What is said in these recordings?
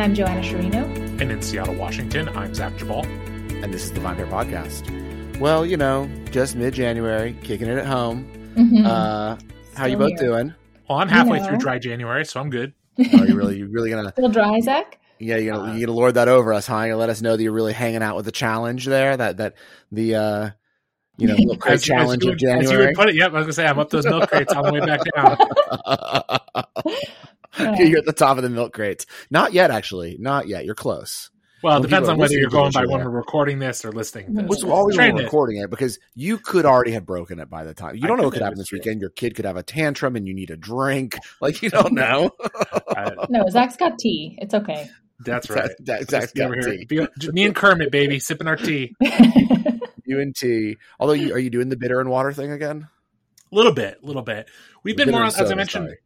And I'm Joanna Sciarrino. And in Seattle, Washington, I'm Zach Geballe. And this is the VinePair Podcast. Well, you know, just mid January, kicking it at home. Mhm. Uh, how you both here. doing? Well, I'm halfway You know. through dry January, so I'm good. Are you really, you really gonna, Still dry, Zach? yeah, you're gonna, Uh, you gonna lord that over us, huh? You gonna let us know that you're really hanging out with the challenge there, that, that, the, uh, you know, milk crate As- as challenge you of would- As you January. would put it, yep, I was gonna say I'm up those milk crates on the way back down. you're at the top of the milk crates. Not yet, actually. Not yet. You're close. Well, Well, it depends on whether you're going by when we're recording this or listening to What's this. What's always when Trying we're to- recording it because you could already have broken it by the time. You don't know what could, could happen this true. weekend. Your kid could have a tantrum and you need a drink. Like you don't know. No, Zach's got tea. It's okay. that's right. That, that, Zach's Just be got over here. tea. Me and Kermit, baby, sipping our tea. You and tea. Although, you, are you doing the bitter and water thing again? A little bit, a little bit. We've The been more, bitter on, and as I mentioned. sorry.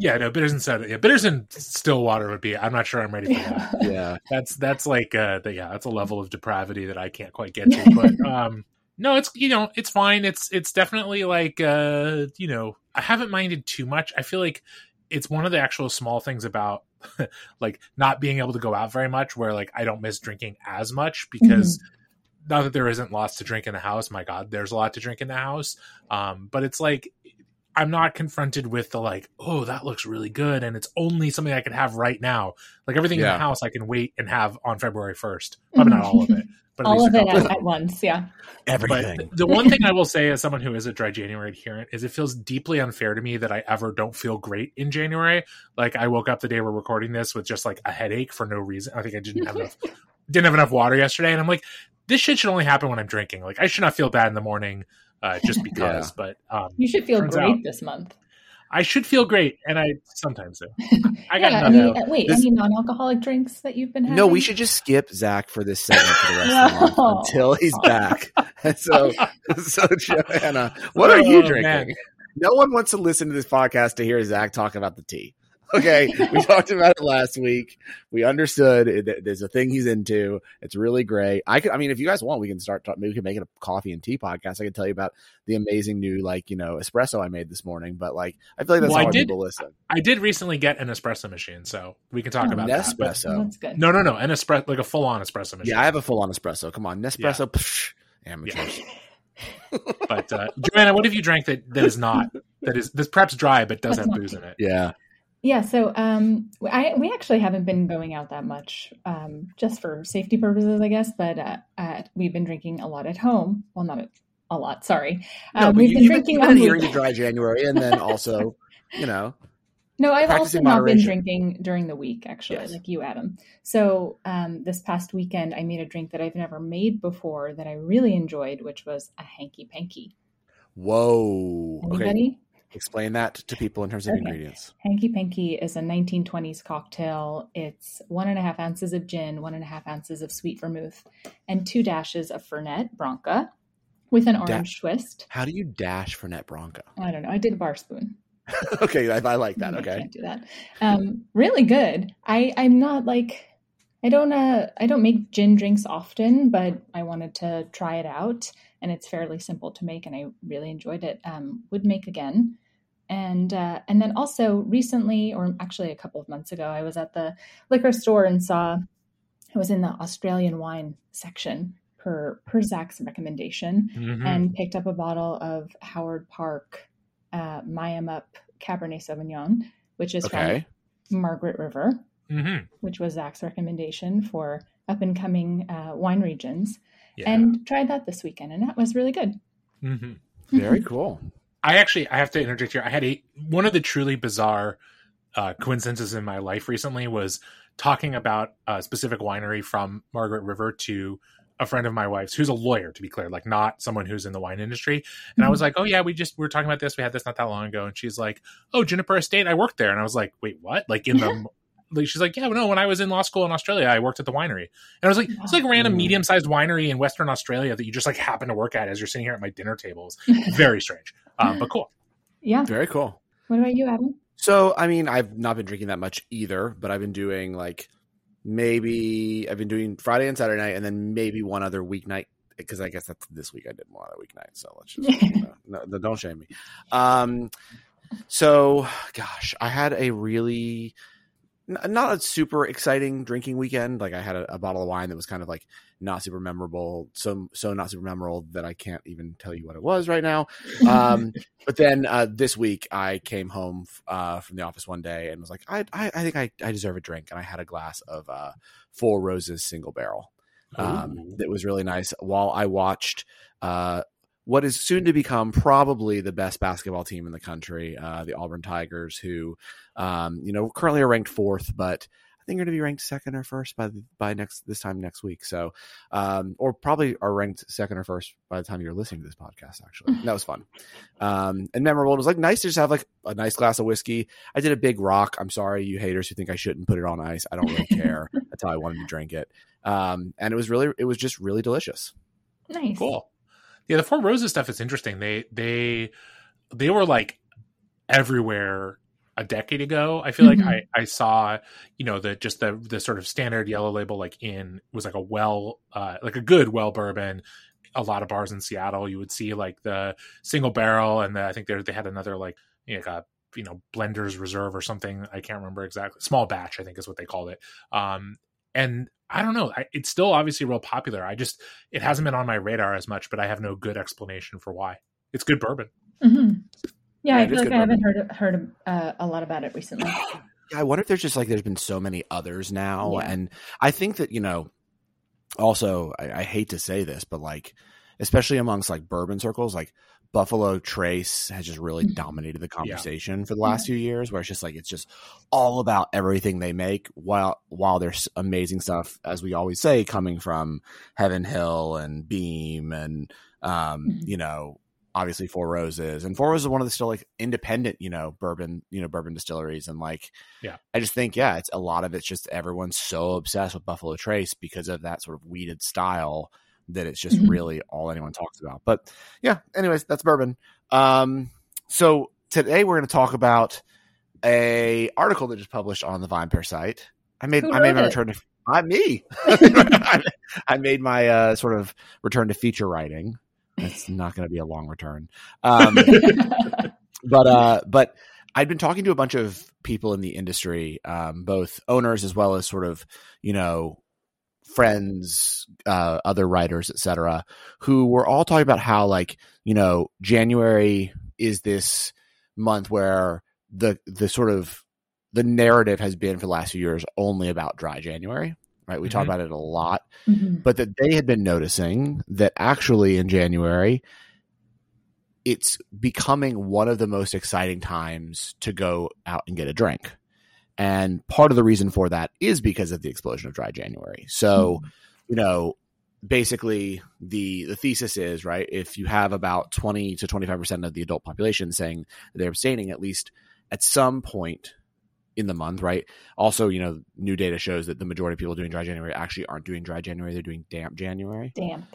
Yeah, no, bitters and soda. Yeah, bitters and still water would be. I'm not sure I'm ready for that. Yeah. that's that's like uh the, yeah that's a level of depravity that i can't quite get to but um no it's you know it's fine it's it's definitely like uh you know i haven't minded too much i feel like it's one of the actual small things about like not being able to go out very much where like i don't miss drinking as much because not that there isn't lots to drink in the house my god there's a lot to drink in the house um but it's like i'm not confronted with the like oh that looks really good and it's only something i can have right now like everything in the house i can wait and have on february 1st probably not all of it but All of it at, at once. Yeah. Everything. but the one thing I will say as someone who is a dry January adherent is it feels deeply unfair to me that I ever don't feel great in January. Like I woke up the day we're recording this with just like a headache for no reason. I think I didn't have enough didn't have enough water yesterday and I'm like this shit should only happen when I'm drinking. Like I should not feel bad in the morning uh, just because, but um, You should feel great out- this month. I should feel great and I sometimes do. I got yeah, enough. any, uh, wait, This- any non-alcoholic drinks that you've been having? No, we should just skip Zach for this segment for the rest of the month until he's back. And so, so Joanna, what are you Oh, drinking? man. No one wants to listen to this podcast to hear Zach talk about the tea. Okay, we talked about it last week. We understood it, there's a thing he's into. It's really great. I could, I mean, if you guys want, we can start. Talk, maybe we can make it a coffee and tea podcast. I can tell you about the amazing new, like you know, espresso I made this morning. But like, I feel like that's Well, I did- people listen. I did recently get an espresso machine, so we can talk Oh, about that. but- Nespresso. That's good. No, no, no, an espresso like a full on espresso machine. Yeah, I have a full on espresso. Come on, Nespresso. psh, amateurs. But uh, Joanna, what have you drank that, that is not that is that's perhaps dry but does That's have booze in it? Yeah. Yeah, so um, I we actually haven't been going out that much, um, just for safety purposes, I guess. But uh, uh, we've been drinking a lot at home. Well, not a, a lot. Sorry, um, but we've you, been drinking. been adhering to dry January, and then also, you know, No, I've also not been drinking during the week, actually, Yes. like you, Adam. So um, this past weekend, I made a drink that I've never made before that I really enjoyed, which was a hanky panky. whoa. Okay, Anybody? Explain that to people in terms of Okay. ingredients. Hanky Panky is a 1920s cocktail. It's one and a half ounces of gin, one and a half ounces of sweet vermouth, and two dashes of Fernet Branca with an orange twist. How do you dash Fernet Branca? I don't know. I did a bar spoon. okay, I, I like that. I Okay, can't do that. Um, really good. I I'm not like I don't uh I don't make gin drinks often, but I wanted to try it out, and it's fairly simple to make, and I really enjoyed it. Um, would make again. And uh, and then also recently, or actually a couple of months ago, I was at the liquor store and saw I was in the Australian wine section per per Zach's recommendation, Mhm. and picked up a bottle of Howard Park uh, Up Cabernet Sauvignon, which is okay. from Margaret River, Mhm. which was Zach's recommendation for up and coming uh, wine regions, Yeah. and tried that this weekend, and that was really good. Mhm. Very cool. I actually I have to interject here. I had a one of the truly bizarre uh, coincidences in my life recently was talking about a specific winery from Margaret River to a friend of my wife's who's a lawyer to be clear like not someone who's in the wine industry and i was like oh yeah we just we were talking about this we had this not that long ago and she's like oh juniper estate i worked there and i was like wait what like in the like she's like yeah well, no when i was in law school in australia i worked at the winery and i was like it's like a random medium-sized winery in western australia that you just like happen to work at as you're sitting here at my dinner tables very strange um, but cool yeah. Very cool. What about you, Adam? So, I mean, I've not been drinking that much either, but I've been doing like maybe I've been doing Friday and Saturday night, and then maybe one other weeknight because I guess that's this week I did one other weeknight. So let's just you know, no, no, don't shame me. Um, So, gosh, I had a really n- not a super exciting drinking weekend. Like I had a, a, bottle of wine that was kind of like not super memorable, so so not super memorable that I can't even tell you what it was right now. Um, but then uh, this week I came home uh, from the office one day and was like, I I, I think I, I deserve a drink, and I had a glass of uh, Four Roses single barrel. Um, that was really nice. While I watched uh, what is soon to become probably the best basketball team in the country, uh, the Auburn Tigers, who, um, you know, currently are ranked fourth, but I think are going to be ranked second or first by by next this time next week. So, um, or probably are ranked second or first by the time you're listening to this podcast. Actually, that was fun um, and memorable. It was like nice to just have like a nice glass of whiskey. I did a big rock. I'm sorry, you haters who think I shouldn't put it on ice. I don't really care. That's how I wanted to drink it, um, and it was really, it was just really delicious. Nice, cool. Yeah, the Four Roses stuff is interesting. They they they were like everywhere a decade ago. I feel mm-hmm. like I, I saw, you know, the just the the sort of standard yellow label like in was like a well uh like a good well bourbon. A lot of bars in Seattle, you would see like the single barrel, and the, I think they they had another like you know, a you know Blender's Reserve or something. I can't remember exactly. Small batch, I think, is what they called it. Um, and I don't know. I, it's still obviously real popular. I just it hasn't been on my radar as much, but I have no good explanation for why. It's good bourbon. Mm-hmm. Yeah, yeah, I feel like I haven't heard heard uh, a lot about it recently. Yeah, I wonder if there's just like there's been so many others now, yeah. and I think that you know. Also, I, I hate to say this, but like, especially amongst like bourbon circles, like Buffalo Trace has just really mm-hmm. dominated the conversation yeah. for the last yeah. few years, where it's just like it's just all about everything they make. While while there's amazing stuff, as we always say, coming from Heaven Hill and Beam, and um, mm-hmm. you know, obviously Four Roses, and Four Roses is one of the still like independent, you know, bourbon, you know, bourbon distilleries, and like, yeah, I just think yeah, it's a lot of it's just everyone's so obsessed with Buffalo Trace because of that sort of wheated style that it's just mm-hmm. really all anyone talks about. But yeah, anyways, that's bourbon. Um, so today we're going to talk about a article that just published on the VinePair site. I made I made my return to I me. I made my uh, sort of return to feature writing. It's not going to be a long return. Um, but uh, but I'd been talking to a bunch of people in the industry, um, both owners as well as sort of you know friends, uh, other writers, etc., who were all talking about how like you know January is this month where the the sort of the narrative has been for the last few years only about dry January. Right, we mm-hmm. talk about it a lot, mm-hmm. but that they had been noticing that actually in January, it's becoming one of the most exciting times to go out and get a drink. And part of the reason for that is because of the explosion of dry January. So, mm-hmm. you know, basically the the thesis is, right, if you have about 20 to 25% of the adult population saying they're abstaining at least at some point in the month, right? Also, you know, new data shows that the majority of people doing dry January actually aren't doing dry January, they're doing damp January. Damp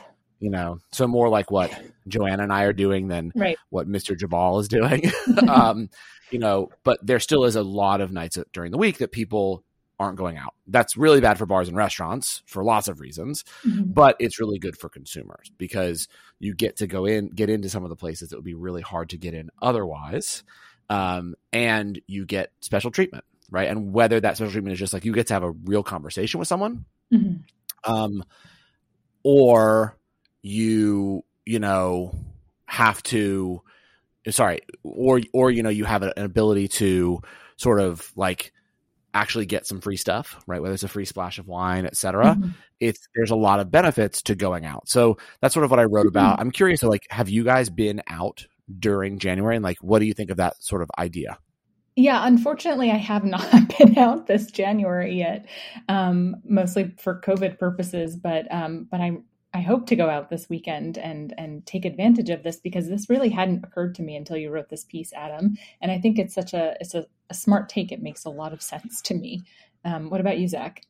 you know, so more like what Joanna and I are doing than right. what Mr. Geballe is doing. um, you know, but there still is a lot of nights during the week that people aren't going out. That's really bad for bars and restaurants for lots of reasons, mm-hmm. but it's really good for consumers because you get to go in, get into some of the places that would be really hard to get in otherwise. Um, and you get special treatment, right? And whether that special treatment is just like you get to have a real conversation with someone, mm-hmm. um, or you you know have to sorry or or you know you have an ability to sort of like actually get some free stuff right whether it's a free splash of wine etc mm-hmm. it's there's a lot of benefits to going out so that's sort of what i wrote mm-hmm. about i'm curious to like have you guys been out during january and like what do you think of that sort of idea yeah, unfortunately, I have not been out this January yet, um, mostly for COVID purposes. But um, but I'm I hope to go out this weekend and and take advantage of this because this really hadn't occurred to me until you wrote this piece, Adam. And I think it's such a it's a, a smart take. It makes a lot of sense to me. Um, what about you, Zach?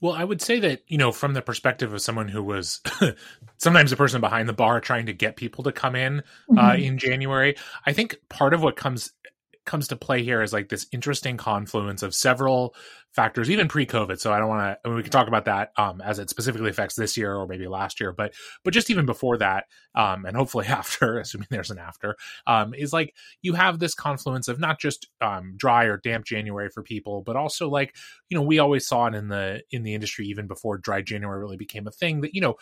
Well, I would say that, you know, from the perspective of someone who was sometimes a person behind the bar trying to get people to come in uh, mm-hmm. uh, in January, I think part of what comes comes to play here is like this interesting confluence of several factors, even pre-COVID. So I don't want to. I mean, we can talk about that um, as it specifically affects this year or maybe last year, but but just even before that, um, and hopefully after, assuming there's an after, um, is like you have this confluence of not just um, dry or damp January for people, but also like you know we always saw it in the in the industry even before dry January really became a thing that you know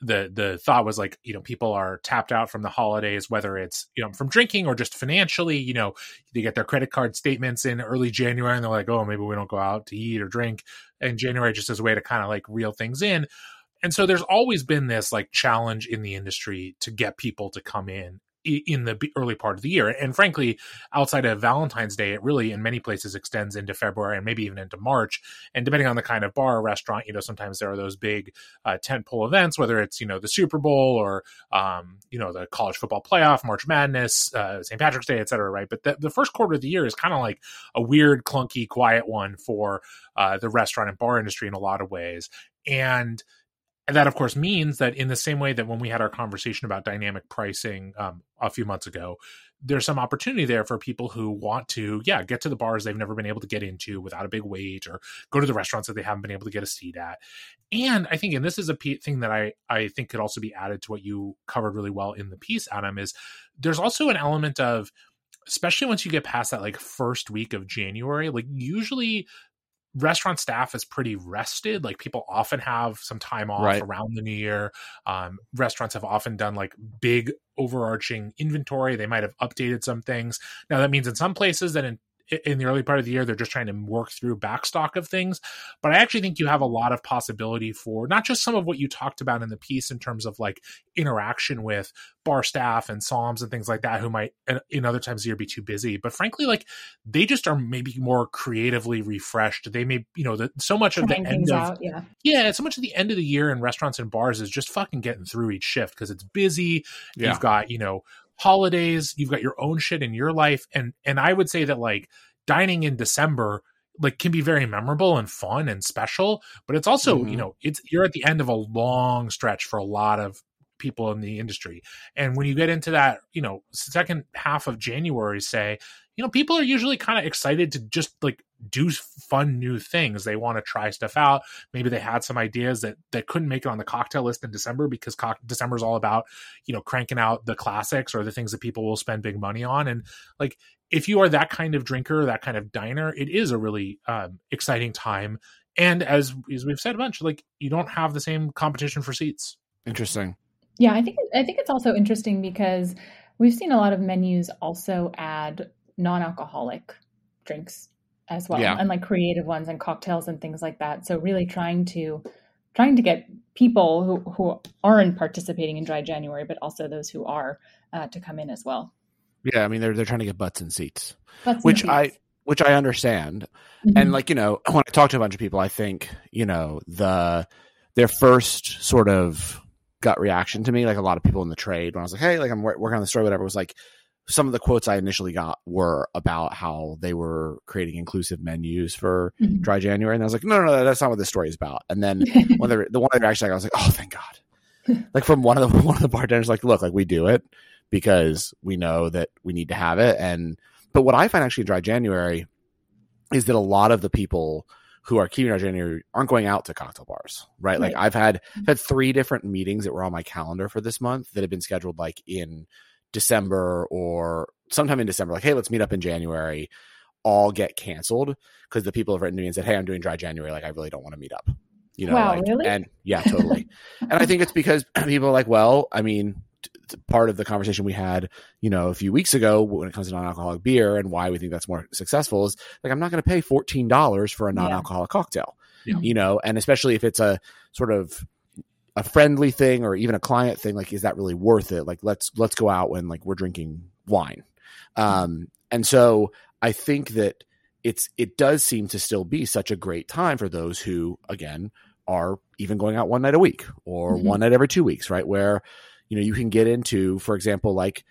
the the thought was like you know people are tapped out from the holidays whether it's you know from drinking or just financially you know they get their credit card statements in early january and they're like oh maybe we don't go out to eat or drink and january just as a way to kind of like reel things in. And so there's always been this like challenge in the industry to get people to come in in the early part of the year. And frankly, outside of Valentine's Day, it really in many places extends into February and maybe even into March. And depending on the kind of bar or restaurant, you know, sometimes there are those big uh, tentpole events, whether it's you know the Super Bowl or um, you know the college football playoff, March Madness, uh, St. Patrick's Day, et cetera. Right, but the, the first quarter of the year is kind of like a weird, clunky, quiet one for uh, the restaurant and bar industry in a lot of ways. And and that, of course, means that in the same way that when we had our conversation about dynamic pricing um, a few months ago, there's some opportunity there for people who want to, yeah, get to the bars they've never been able to get into without a big wait, or go to the restaurants that they haven't been able to get a seat at. And I think, and this is a thing that I I think could also be added to what you covered really well in the piece, Adam, is there's also an element of especially once you get past that like first week of January, like usually restaurant staff is pretty rested. Like people often have some time off right. around the new year. Um, restaurants have often done like big overarching inventory. They might have updated some things. Now that means in some places that in in the early part of the year they're just trying to work through backstock of things. But i actually think you have a lot of possibility for not just some of what you talked about in the piece in terms of like interaction with bar staff and somms and things like that who might uh, in other times of year be too busy. But frankly like they just are maybe more creatively refreshed. They may you know the, so much of the end of out, yeah. Yeah so much of the end of the year in restaurants and bars is just fucking getting through each shift because it's busy. Yeah. you've got you know holidays, you've got your own shit in your life and and I would say that like dining in December like can be very memorable and fun and special, but it's also, mm-hmm. you know, it's you're at the end of a long stretch for a lot of people in the industry. And when you get into that, you know, second half of January, say, you know, people are usually kind of excited to just like do fun new things. They want to try stuff out. Maybe they had some ideas that that couldn't make it on the cocktail list in December because co- December is all about you know cranking out the classics or the things that people will spend big money on. And like if you are that kind of drinker, that kind of diner, it is a really um, exciting time. And as as we've said a bunch, like you don't have the same competition for seats. Interesting. Yeah, I think I think it's also interesting because we've seen a lot of menus also add non-alcoholic drinks as well yeah. and like creative ones and cocktails and things like that so really trying to trying to get people who, who aren't participating in dry january but also those who are uh, to come in as well yeah i mean they're, they're trying to get butts and seats butts which seats. i which i understand mm-hmm. and like you know when i talk to a bunch of people i think you know the their first sort of gut reaction to me like a lot of people in the trade when i was like hey like i'm working on the story whatever was like some of the quotes I initially got were about how they were creating inclusive menus for mm-hmm. dry January. And I was like, no, no, no, that's not what this story is about. And then one of the, the one I actually I was like, oh, thank God. like from one of the, one of the bartenders, like, look, like we do it because we know that we need to have it. And, but what I find actually in dry January is that a lot of the people who are keeping dry January aren't going out to cocktail bars, right? right. Like I've had, mm-hmm. had three different meetings that were on my calendar for this month that have been scheduled like in, December or sometime in December, like, hey, let's meet up in January, all get canceled because the people have written to me and said, hey, I'm doing dry January. Like, I really don't want to meet up. You know, wow, like, really? And yeah, totally. and I think it's because people are like, well, I mean, t- part of the conversation we had, you know, a few weeks ago when it comes to non-alcoholic beer and why we think that's more successful is like, I'm not going to pay $14 for a non-alcoholic yeah. cocktail, yeah. you know, and especially if it's a sort of a friendly thing or even a client thing like is that really worth it? Like let's let's go out when like we're drinking wine. Um and so i think that it's it does seem to still be such a great time for those who again are even going out one night a week or mm-hmm. one night every two weeks right? Where you know you can get into for example like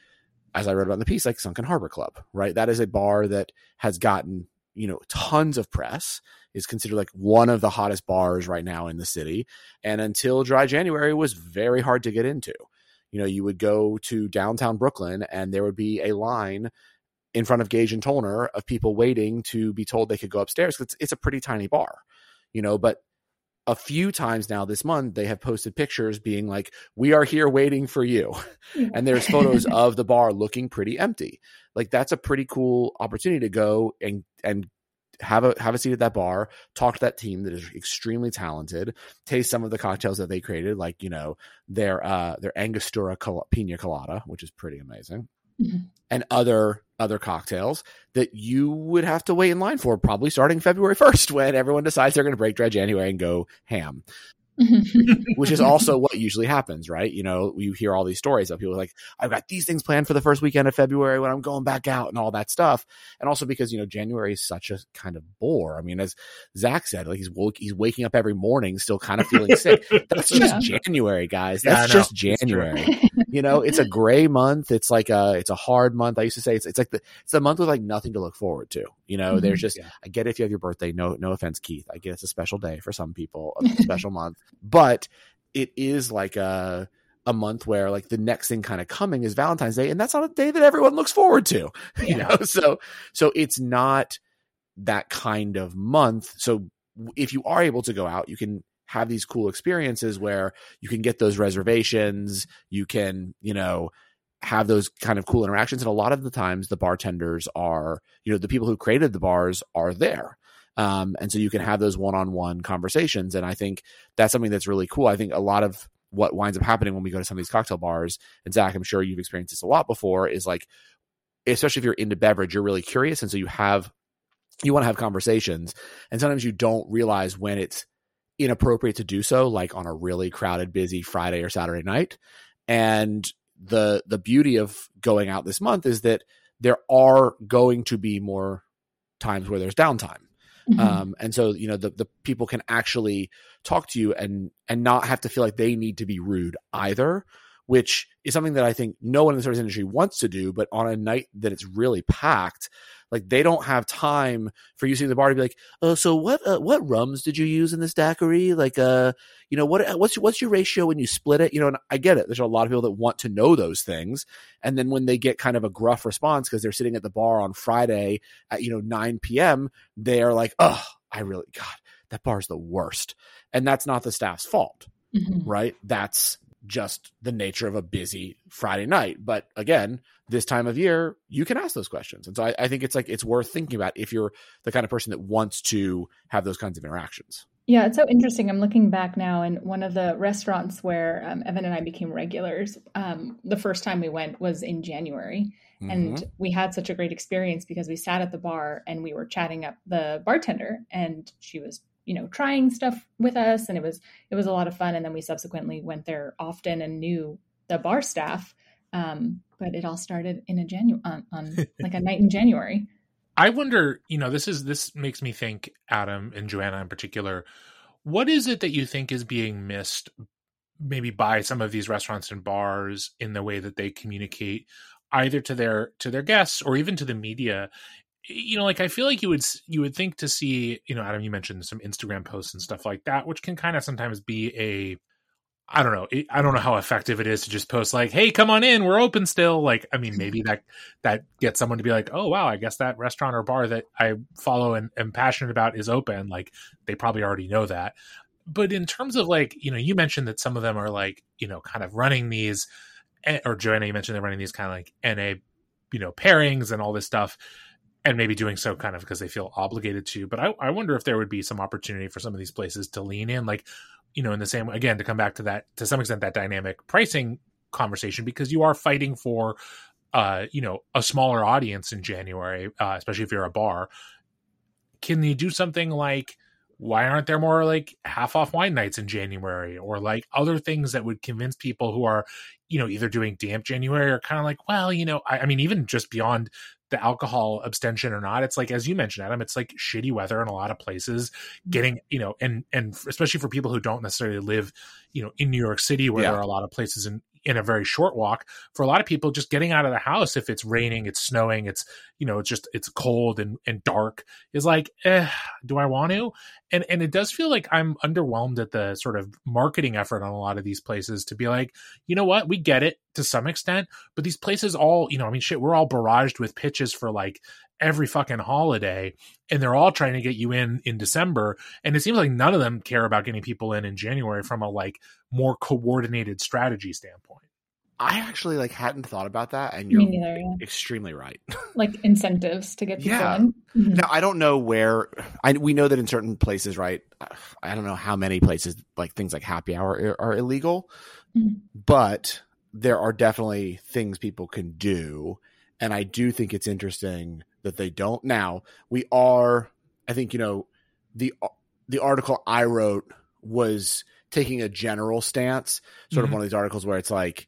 as i wrote about in the piece like sunken harbor club right? That is a bar that has gotten you know tons of press is considered like one of the hottest bars right now in the city and until dry january was very hard to get into you know you would go to downtown brooklyn and there would be a line in front of Gage and Tollner of people waiting to be told they could go upstairs. It's it's a pretty tiny bar, you know. But a few times now this month they have posted pictures being like, "We are here waiting for you," and there's photos of the bar looking pretty empty. Like that's a pretty cool opportunity to go and and have a have a seat at that bar, talk to that team that is extremely talented, taste some of the cocktails that they created, like you know their uh their Angostura Col- Pina Colada, which is pretty amazing, mm-hmm. and other other cocktails that you would have to wait in line for, probably starting February first when everyone decides they're going to break dry January and go ham. which is also what usually happens, right? You know, you hear all these stories of people like, I've got these things planned for the first weekend of February when I'm going back out and all that stuff. And also because, you know, January is such a kind of bore. I mean, as Zach said, like he's woke, he's waking up every morning still kind of feeling sick. That's just yeah. January, guys. That's yeah, just January. you know, it's a gray month. It's like a, it's a hard month. I used to say it's, it's like the, it's a month with like nothing to look forward to. You know, mm-hmm. there's just, yeah. I get it if you have your birthday. No, no offense, Keith. I get it's a special day for some people, a special month but it is like a a month where like the next thing kind of coming is Valentine's Day, and that's not a day that everyone looks forward to. You know, so so it's not that kind of month. So if you are able to go out, you can have these cool experiences where you can get those reservations, you can, you know, have those kind of cool interactions. And a lot of the times the bartenders are, you know, the people who created the bars are there. Um, and so you can have those one-on-one conversations. And I think that's something that's really cool. I think a lot of what winds up happening when we go to some of these cocktail bars, and Zach, I'm sure you've experienced this a lot before, is like, especially if you're into beverage, you're really curious. And so you have, you want to have conversations. And sometimes you don't realize when it's inappropriate to do so, like on a really crowded, busy Friday or Saturday night. And the the beauty of going out this month is that there are going to be more times where there's downtime Mm-hmm. Um, and so, you know, the, the people can actually talk to you and, and not have to feel like they need to be rude either, which is something that I think no one in the service industry wants to do. But on a night that it's really packed, like they don't have time for using the bar to be like, oh, so what uh, what rums did you use in this daiquiri? Like, uh, you know, what what's your, what's your ratio when you split it? You know, and I get it. There's a lot of people that want to know those things, and then when they get kind of a gruff response because they're sitting at the bar on Friday at you know 9 p.m., they are like, oh, I really God, that bar's the worst, and that's not the staff's fault, mm-hmm. right? That's just the nature of a busy Friday night. But again, this time of year, you can ask those questions. And so I, I, think it's like it's worth thinking about if you're the kind of person that wants to have those kinds of interactions. Yeah, it's so interesting. I'm looking back now, and one of the restaurants where um, Evan and I became regulars, um, the first time we went was in January. Mm-hmm. And we had such a great experience because we sat at the bar and we were chatting up the bartender, and she was you know trying stuff with us and it was it was a lot of fun and then we subsequently went there often and knew the bar staff um, but it all started in a January on, um, on um, like a night in January. I wonder, you know, this is this makes me think, Adam and Joanna in particular, what is it that you think is being missed maybe by some of these restaurants and bars in the way that they communicate either to their to their guests or even to the media you know like i feel like you would you would think to see you know adam you mentioned some instagram posts and stuff like that which can kind of sometimes be a I don't know. I don't know how effective it is to just post like, "Hey, come on in, we're open still." Like, I mean, maybe that that gets someone to be like, "Oh, wow, I guess that restaurant or bar that I follow and am passionate about is open." Like, they probably already know that. But in terms of like, you know, you mentioned that some of them are like, you know, kind of running these, eh, or Joanna, you mentioned they're running these kind of like NA, you know, pairings and all this stuff and maybe doing so kind of because they feel obligated to. But I, I wonder if there would be some opportunity for some of these places to lean in, like, you know, in the same again to come back to that to some extent that dynamic pricing conversation because you are fighting for, uh, you know, a smaller audience in January, uh, especially if you're a bar. Can you do something like? Why aren't there more like half off wine nights in January or like other things that would convince people who are, you know, either doing damp January or kind of like, well, you know, I, I mean, even just beyond the alcohol abstention or not it's like as you mentioned adam it's like shitty weather in a lot of places mm-hmm. getting you know and and especially for people who don't necessarily live you know in new york city where yeah. there are a lot of places in in a very short walk. For a lot of people, just getting out of the house if it's raining, it's snowing, it's you know, it's just it's cold and, and dark is like, eh, do I want to? And and it does feel like I'm underwhelmed at the sort of marketing effort on a lot of these places to be like, you know what, we get it to some extent, but these places all, you know, I mean, shit, we're all barraged with pitches for like every fucking holiday and they're all trying to get you in in December and it seems like none of them care about getting people in in January from a like more coordinated strategy standpoint. I actually like hadn't thought about that and you're neither, yeah. extremely right. like incentives to get people yeah. in. Mm-hmm. Now I don't know where I we know that in certain places, right? I don't know how many places like things like happy hour are, are illegal, mm-hmm. but there are definitely things people can do and I do think it's interesting that they don't. Now we are, I think you know, the the article I wrote was taking a general stance, sort mm-hmm. of one of these articles where it's like,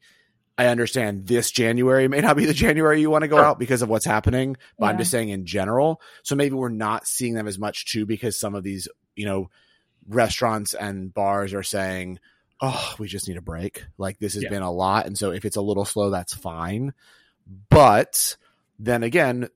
I understand this January may not be the January you want to go out because of what's happening, but yeah. I'm just saying in general. So maybe we're not seeing them as much too because some of these, you know, restaurants and bars are saying, "Oh, we just need a break. Like this has yeah. been a lot." And so if it's a little slow, that's fine. But then again,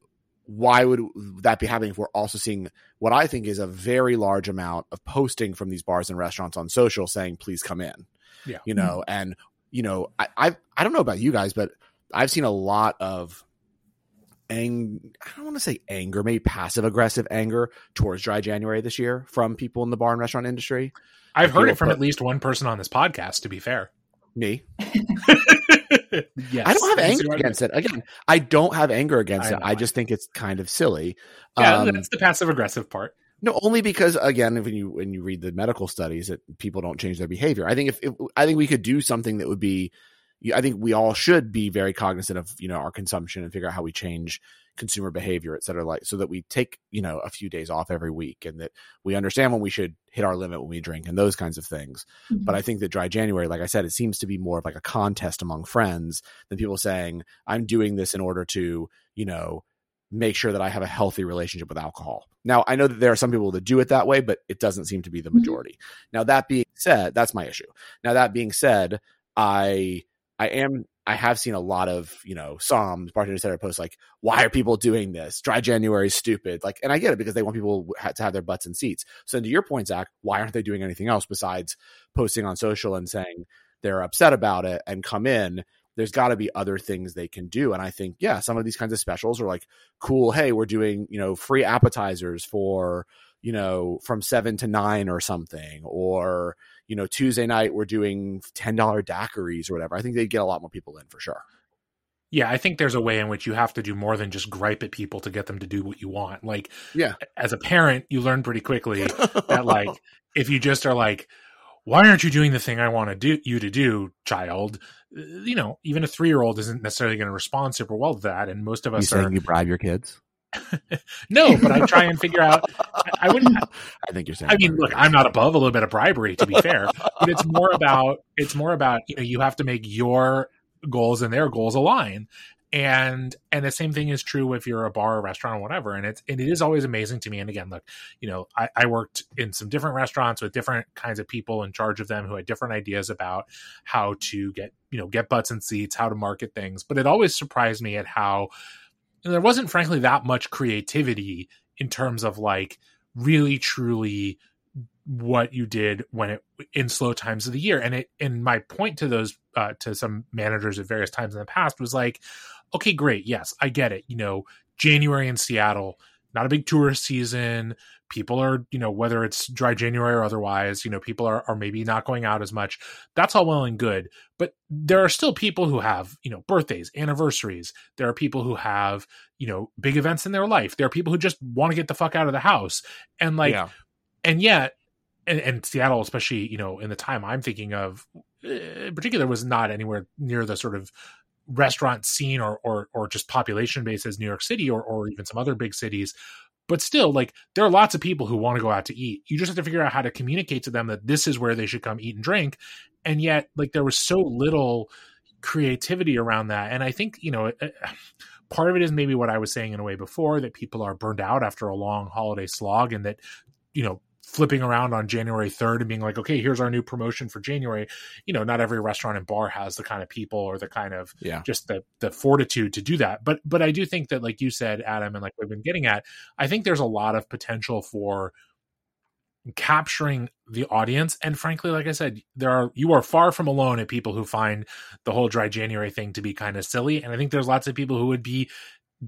why would that be happening if we're also seeing what I think is a very large amount of posting from these bars and restaurants on social saying, please come in? Yeah. You know, mm-hmm. and, you know, I, I, I don't know about you guys, but I've seen a lot of ang I don't want to say anger, maybe passive aggressive anger towards dry January this year from people in the bar and restaurant industry. I've heard it from put, at least one person on this podcast, to be fair. Me. yes. I don't have anger against it. Again, I don't have anger against I it. I just think it's kind of silly. Yeah, um, that's the passive aggressive part. No, only because again, when you when you read the medical studies, that people don't change their behavior. I think if, if I think we could do something that would be, I think we all should be very cognizant of you know our consumption and figure out how we change consumer behavior, et cetera, like so that we take, you know, a few days off every week and that we understand when we should hit our limit when we drink and those kinds of things. Mm-hmm. But I think that dry January, like I said, it seems to be more of like a contest among friends than people saying, I'm doing this in order to, you know, make sure that I have a healthy relationship with alcohol. Now, I know that there are some people that do it that way, but it doesn't seem to be the mm-hmm. majority. Mm-hmm. Now, that being said, that's my issue. Now, that being said, I I am I have seen a lot of, you know, Somms, bartenders that are posts like, why are people doing this? Dry January is stupid. Like, and I get it because they want people to have their butts in seats. So to your point, Zach, why aren't they doing anything else besides posting on social and saying they're upset about it and come in? There's got to be other things they can do. And I think, yeah, some of these kinds of specials are like, cool. Hey, we're doing, you know, free appetizers for, you know, from seven to nine or something, or, you know, Tuesday night we're doing $10 daiquiris or whatever. I think they'd get a lot more people in for sure. Yeah, I think there's a way in which you have to do more than just gripe at people to get them to do what you want. Like, yeah, as a parent, you learn pretty quickly that like if you just are like, why aren't you doing the thing I want to do you to do, child? Uh, you know, even a three year old isn't necessarily going to respond super well to that, and most of us you are. You bribe your kids? no, but I try and figure out. I, I wouldn't. I think you're saying. I mean, look, I'm not above a little bit of bribery, to be fair, but it's more about it's more about you know you have to make your goals and their goals align, and and the same thing is true if you're a bar or restaurant or whatever. And it's and it is always amazing to me. And again, look, you know, I, I worked in some different restaurants with different kinds of people in charge of them who had different ideas about how to get you know get butts and seats, how to market things. But it always surprised me at how there wasn't frankly that much creativity in terms of like really truly what you did when it in slow times of the year. And it and my point to those uh, to some managers at various times in the past was like okay great. Yes i get it. You know january in seattle not a big tourist season. People are you know whether it's dry january or otherwise you know people are, are maybe not going out as much. That's all well and good but there are still people who have you know birthdays anniversaries. There are people who have you know big events in their life. There are people who just want to get the fuck out of the house. And like yeah. and yet and, and, seattle especially you know in the time i'm thinking of eh, in particular was not anywhere near the sort of restaurant scene or or, or just population base as new york city or, or even some other big cities but still, like there are lots of people who want to go out to eat. You just have to figure out how to communicate to them that this is where they should come eat and drink. And yet, like there was so little creativity around that. And I think, you know, eh, eh, part of it is maybe what I was saying in a way before that people are burned out after a long holiday slog and that, you know, flipping around on January 3rd and being like, okay, here's our new promotion for January. You know, not every restaurant and bar has the kind of people or the kind of Yeah. just the the fortitude to do that. But but I do think that like you said, Adam, and like we've been getting at, I think there's a lot of potential for capturing the audience and frankly like i said there are you are far from alone at people who find the whole dry january thing to be kind of silly and i think there's lots of people who would be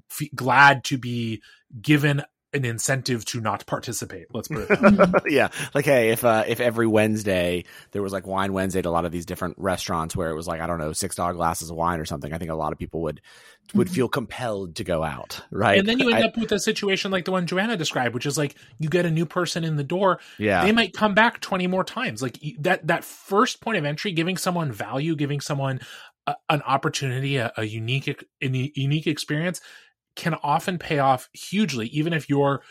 f- glad to be given an incentive to not participate let's put it that yeah, like hey, if uh, if every Wednesday there was like wine Wednesday at a lot of these different restaurants where it was like I don't know six dollar glasses of wine or something, I think a lot of people would would Mhm. feel compelled to go out, right? and then you end I- up with a situation like the one joanna described which is like you get a new person in the door yeah, they might come back 20 more times like that that first point of entry giving someone value giving someone a, an opportunity a, a unique a unique experience can often pay off hugely even if you're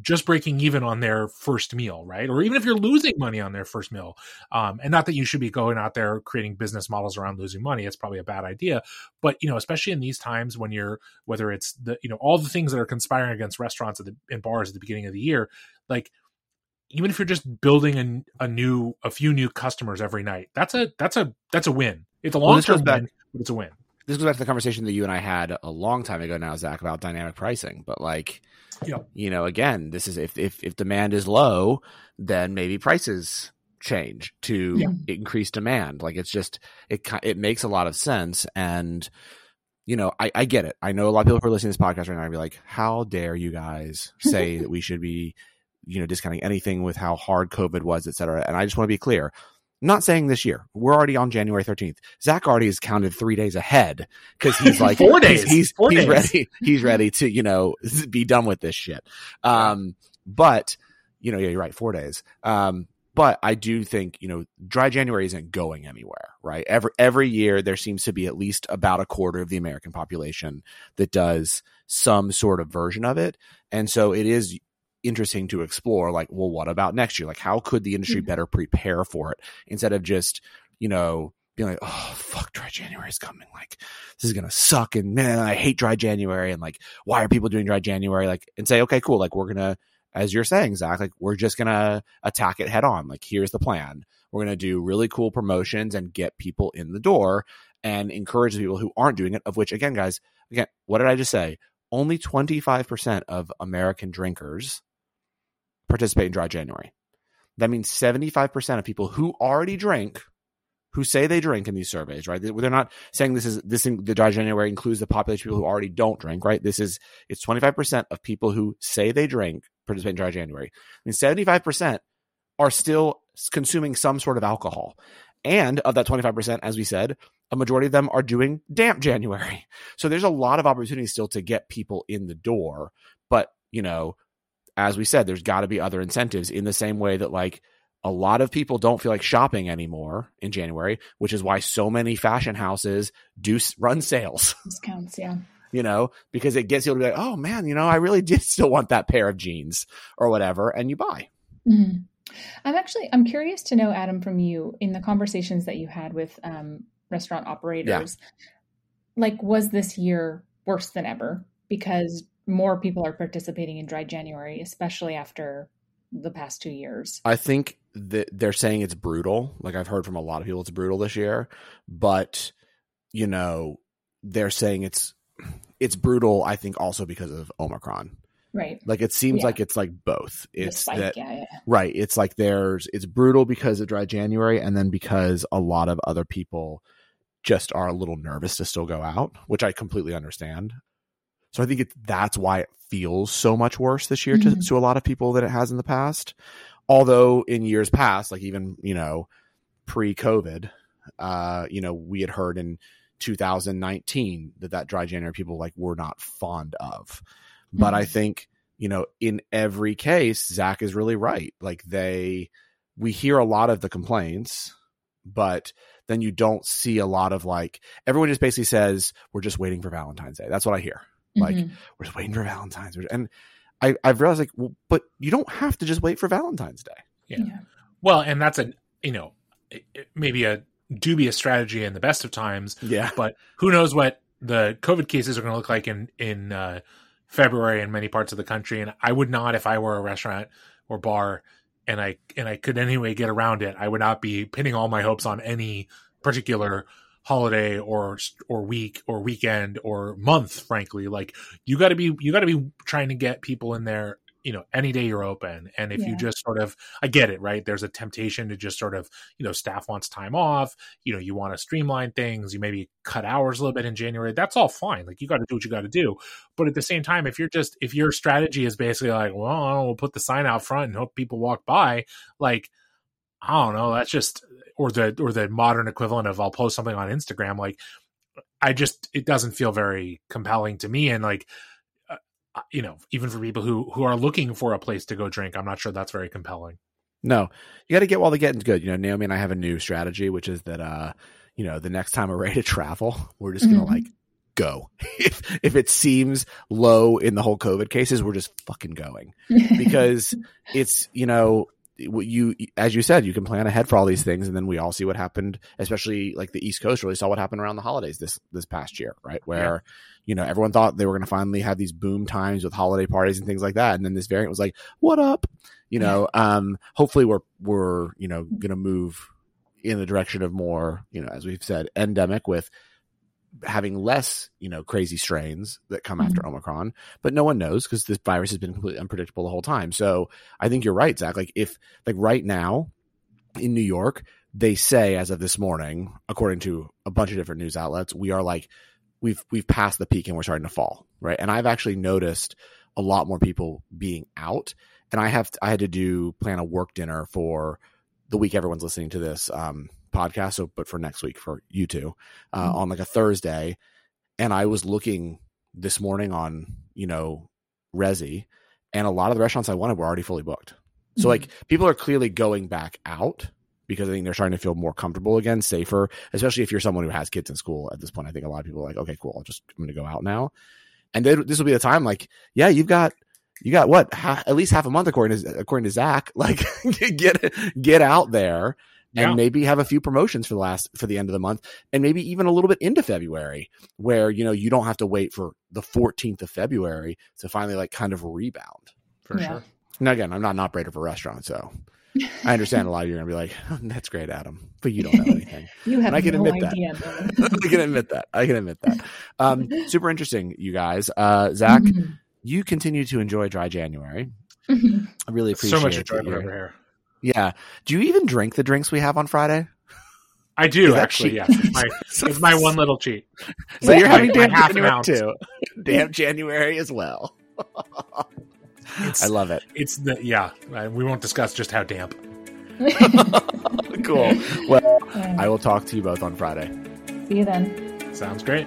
just breaking even on their first meal right? Or even if you're losing money on their first meal. Um, and not that you should be going out there creating business models around losing money. It's probably a bad idea. But you know especially in these times when you're whether it's the you know all the things that are conspiring against restaurants at the, and bars at the beginning of the year like even if you're just building a, a new a few new customers every night that's a that's a that's a win. It's a long term back- win but it's a win this goes back to the conversation that you and I had a long time ago now, Zach, about dynamic pricing. But like, you know, again, this is if if if demand is low, then maybe prices change to Yeah. increase demand. Like it's just it it makes a lot of sense and. You know, I, I get it. I know a lot of people who are listening to this podcast right now. I'd be like, "How dare you guys say that we should be, you know, discounting anything with how hard COVID was, et cetera?" And I just want to be clear. Not saying this year. We're already on January 13th. Zach already has counted three days ahead because he's like Four he's- days. He's Four he's days. ready. He's ready to you know be done with this shit. Um, but you know, yeah, you're right. Four days. Um, but I do think you know, dry January isn't going anywhere, right? Every every year there seems to be at least about a quarter of the American population that does some sort of version of it, and so it is interesting to explore. Like, well, what about next year? Like, how could the industry Mhm. better prepare for it instead of just you know being like, oh fuck, dry January is coming. Like, this is gonna suck, and man, I hate dry January, and like, why are people doing dry January? Like, and say, okay, cool, like we're gonna as you're saying, Zach, like we're just gonna attack it head on. Like here's the plan. We're gonna do really cool promotions and get people in the door and encourage the people who aren't doing it. Of which, again, guys, again, what did I just say? Only 25% of American drinkers participate in dry January. That means 75% of people who already drink, who say they drink in these surveys, right? They're not saying this is this the dry January includes the population people who already don't drink, right? This is it's 25% of people who say they drink participate in dry January. I mean, 75% are still consuming some sort of alcohol. And of that 25%, as we said, a majority of them are doing damp January. So there's a lot of opportunity still to get people in the door. But, you know, as we said, there's got to be other incentives in the same way that, like, a lot of people don't feel like shopping anymore in January, which is why so many fashion houses do run sales Discounts, yeah. you know, because it gets you to be like, oh man, you know, I really did still want that pair of jeans or whatever, and you buy. Mhm. I'm actually I'm curious to know, Adam, from you in the conversations that you had with um, restaurant operators. yeah. Like, was this year worse than ever because more people are participating in Dry January, especially after the past two years? I think that they're saying it's brutal. Like I've heard from a lot of people, it's brutal this year, but you know, they're saying it's it's brutal. I think also because of Omicron. Right. Like it seems Yeah. like it's like both. It's spike, that yeah, yeah. right. It's like there's it's brutal because of dry January, and then because a lot of other people just are a little nervous to still go out, which I completely understand. So I think it, that's why it feels so much worse this year to, Mhm. to a lot of people than it has in the past. Although in years past, like even you know pre-COVID, uh, you know we had heard in 2019 that that dry January people like were not fond of. But I Mhm. think you know in every case, Zach is really right. Like they, we hear a lot of the complaints, but then you don't see a lot of like everyone just basically says we're just waiting for Valentine's Day. That's what I hear. Like Mhm. we're just waiting for Valentine's, and I I've realized like, well, but you don't have to just wait for Valentine's Day. Yeah. yeah. Well, and that's a you know it- it- maybe a dubious strategy in the best of times, Yeah, but who knows what the COVID cases are going to look like in in uh, February in many parts of the country. And I would not, if I were a restaurant or bar, and I and I could anyway get around it, I would not be pinning all my hopes on any particular holiday or or week or weekend or month frankly like you got to be you got to be trying to get people in there you know any day you're open. And if yeah. you just sort of i get it right? There's a temptation to just sort of you know staff wants time off. You know you want to streamline things. You maybe cut hours a little bit in january. That's all fine. Like you got to do what you got to do. But at the same time if you're just if your strategy is basically like well we'll put the sign out front and hope people walk by like i don't know that's just or the or the modern equivalent of i'll post something on instagram like i just it doesn't feel very compelling to me and like you know, even for people who who are looking for a place to go drink, I'm not sure that's very compelling. No, you got to get while the getting's good. You know, Naomi and I have a new strategy, which is that, uh, you know, the next time we're ready to travel, we're just gonna mm-hmm. like go. if if it seems low in the whole COVID cases, we're just fucking going because it's you know you as you said you can plan ahead for all these things and then we all see what happened especially like the east coast really saw what happened around the holidays this this past year right? Where yeah. you know everyone thought they were going to finally have these boom times with holiday parties and things like that and then this variant was like what up? You know um hopefully we're we're you know going to move in the direction of more you know as we've said endemic with having less, you know, crazy strains that come mm-hmm. after Omicron, but no one knows because this virus has been completely unpredictable the whole time. So I think you're right, Zach. Like if like right now in New York, they say as of this morning, according to a bunch of different news outlets, we are like we've we've passed the peak and we're starting to fall, right? And I've actually noticed a lot more people being out, and I have I had to do plan a work dinner for the week everyone's listening to this um, podcast, so but for next week for you two uh, mm-hmm. on like a Thursday, and I was looking this morning on you know Resy, and a lot of the restaurants I wanted were already fully booked. So mm-hmm. like people are clearly going back out because I think they're starting to feel more comfortable again, safer, especially if you're someone who has kids in school at this point. I think a lot of people are like, okay, cool, I'll just I'm going to go out now, and then this will be the time. Like, yeah, you've got you got what half, at least half a month according to according to Zach. Like, get get out there and yeah. maybe have a few promotions for the last for the end of the month and maybe even a little bit into February where you know you don't have to wait for the 14th of February to finally like kind of rebound for yeah. sure. Now again, I'm not an operator for restaurant, so I understand a lot of you are gonna be like, oh, "That's great, Adam," but you don't know anything. you have and I can no admit idea. that. I can admit that. I can admit that. Um, super interesting, you guys. Uh, Zach, mm-hmm. you continue to enjoy dry January. Mm-hmm. I really appreciate so much enjoyment over here. Yeah. Do you even drink the drinks we have on Friday? I do actually. Yeah, it's my, it's my one little cheat. So you're having damn half January too. damn January as well. I love it. It's the yeah. We won't discuss just how damp. cool. Well, I will talk to you both on Friday. See you then. Sounds great.